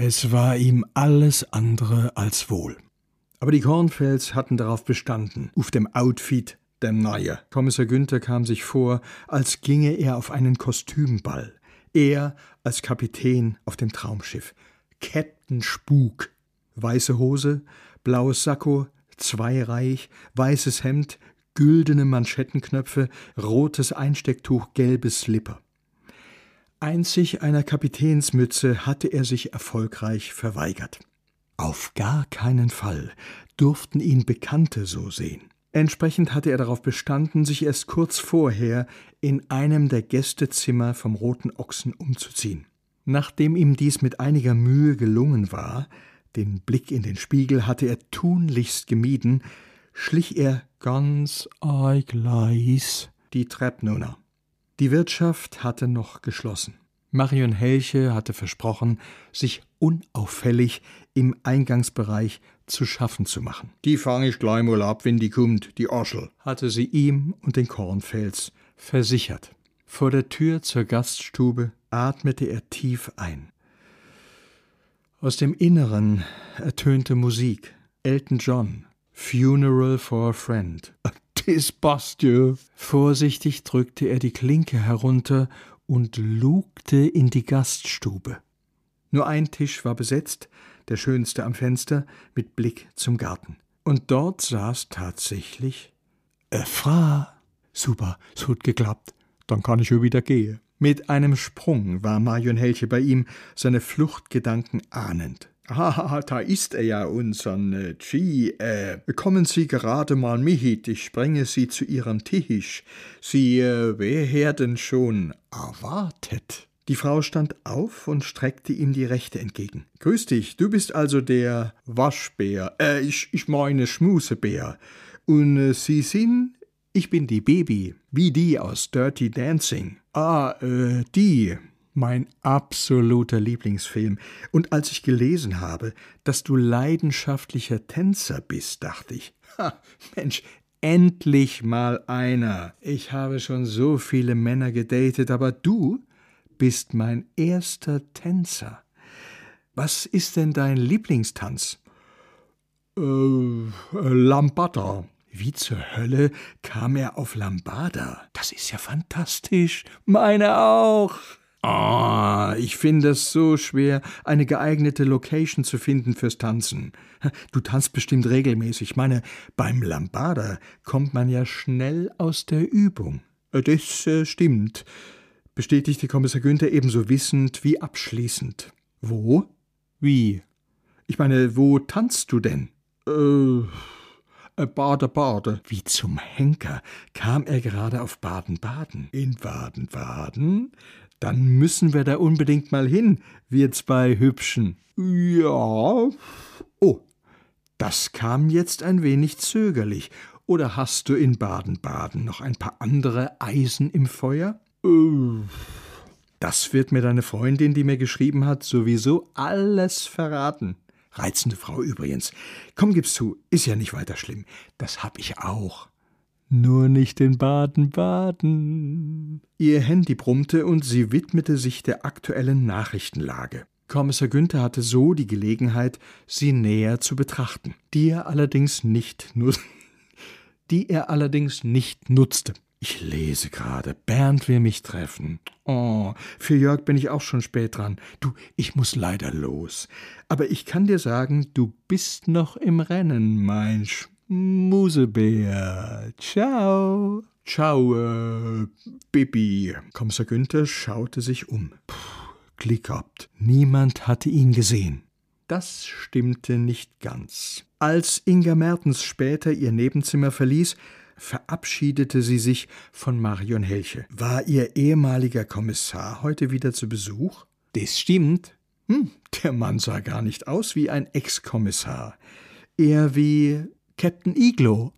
Es war ihm alles andere als wohl. Aber die Kornfels hatten darauf bestanden, auf dem Outfit der Neue. Kommissar Günther kam sich vor, als ginge er auf einen Kostümball. Er als Kapitän auf dem Traumschiff. Captain Spuk. Weiße Hose, blaues Sakko, zweireich, weißes Hemd, güldene Manschettenknöpfe, rotes Einstecktuch, gelbe Slipper. Einzig einer Kapitänsmütze hatte er sich erfolgreich verweigert. Auf gar keinen Fall durften ihn Bekannte so sehen. Entsprechend hatte er darauf bestanden, sich erst kurz vorher in einem der Gästezimmer vom Roten Ochsen umzuziehen. Nachdem ihm dies mit einiger Mühe gelungen war, den Blick in den Spiegel hatte er tunlichst gemieden, schlich er ganz eigleis die Treppen hinunter. Die Wirtschaft hatte noch geschlossen. Marion Helche hatte versprochen, sich unauffällig im Eingangsbereich zu schaffen zu machen. Die fange ich gleich mal ab, wenn die kommt, die Oschel, hatte sie ihm und den Kornfels versichert. Vor der Tür zur Gaststube atmete er tief ein. Aus dem Inneren ertönte Musik. Elton John, Funeral for a Friend. Bust you. Vorsichtig drückte er die Klinke herunter und lugte in die Gaststube. Nur ein Tisch war besetzt, der schönste am Fenster, mit Blick zum Garten. Und dort saß tatsächlich eine Frau. Super, es hat geklappt. Dann kann ich schon wieder gehen. Mit einem Sprung war Marion Helche bei ihm, seine Fluchtgedanken ahnend. Ah, da ist er ja, unsern äh, G. Äh, kommen Sie gerade mal mit, ich bringe Sie zu Ihrem Tisch. Sie, äh, wer denn schon erwartet? Die Frau stand auf und streckte ihm die Rechte entgegen. Grüß dich, du bist also der Waschbär, äh, ich, ich meine Schmusebär. Und äh, Sie sind? Ich bin die Baby, wie die aus Dirty Dancing. Ah, äh, die mein absoluter Lieblingsfilm. Und als ich gelesen habe, dass du leidenschaftlicher Tänzer bist, dachte ich, ha, Mensch, endlich mal einer. Ich habe schon so viele Männer gedatet, aber du bist mein erster Tänzer. Was ist denn dein Lieblingstanz? Äh, Lambada. Wie zur Hölle kam er auf Lambada? Das ist ja fantastisch. Meine auch. Ah, ich finde es so schwer, eine geeignete Location zu finden fürs Tanzen. Du tanzt bestimmt regelmäßig. Ich meine, beim Lambada kommt man ja schnell aus der Übung. Äh, das äh, stimmt, bestätigte Kommissar Günther ebenso wissend wie abschließend. Wo? Wie? Ich meine, wo tanzt du denn? Äh. Äh Bade, Bade. Wie zum Henker kam er gerade auf Baden-Baden. In Baden-Baden? Dann müssen wir da unbedingt mal hin, wir zwei Hübschen. Ja. Oh, das kam jetzt ein wenig zögerlich. Oder hast du in Baden-Baden noch ein paar andere Eisen im Feuer? Äh, das wird mir deine Freundin, die mir geschrieben hat, sowieso alles verraten. Reizende Frau übrigens. Komm, gib's zu, ist ja nicht weiter schlimm. Das hab ich auch. Nur nicht in Baden-Baden. Ihr Handy brummte und sie widmete sich der aktuellen Nachrichtenlage. Kommissar Günther hatte so die Gelegenheit, sie näher zu betrachten, die er allerdings nicht nur die er allerdings nicht nutzte. Ich lese gerade, Bernd will mich treffen. Oh, für Jörg bin ich auch schon spät dran. Du, ich muss leider los. Aber ich kann dir sagen, du bist noch im Rennen, mein Sch Musebär. Ciao. Ciao, äh, Bibi. Kommissar Günther schaute sich um. Puh, Glück gehabt. Niemand hatte ihn gesehen. Das stimmte nicht ganz. Als Inga Mertens später ihr Nebenzimmer verließ, verabschiedete sie sich von Marion Helche. War ihr ehemaliger Kommissar heute wieder zu Besuch? Das stimmt. Hm, der Mann sah gar nicht aus wie ein Ex-Kommissar. Eher wie Captain Iglo.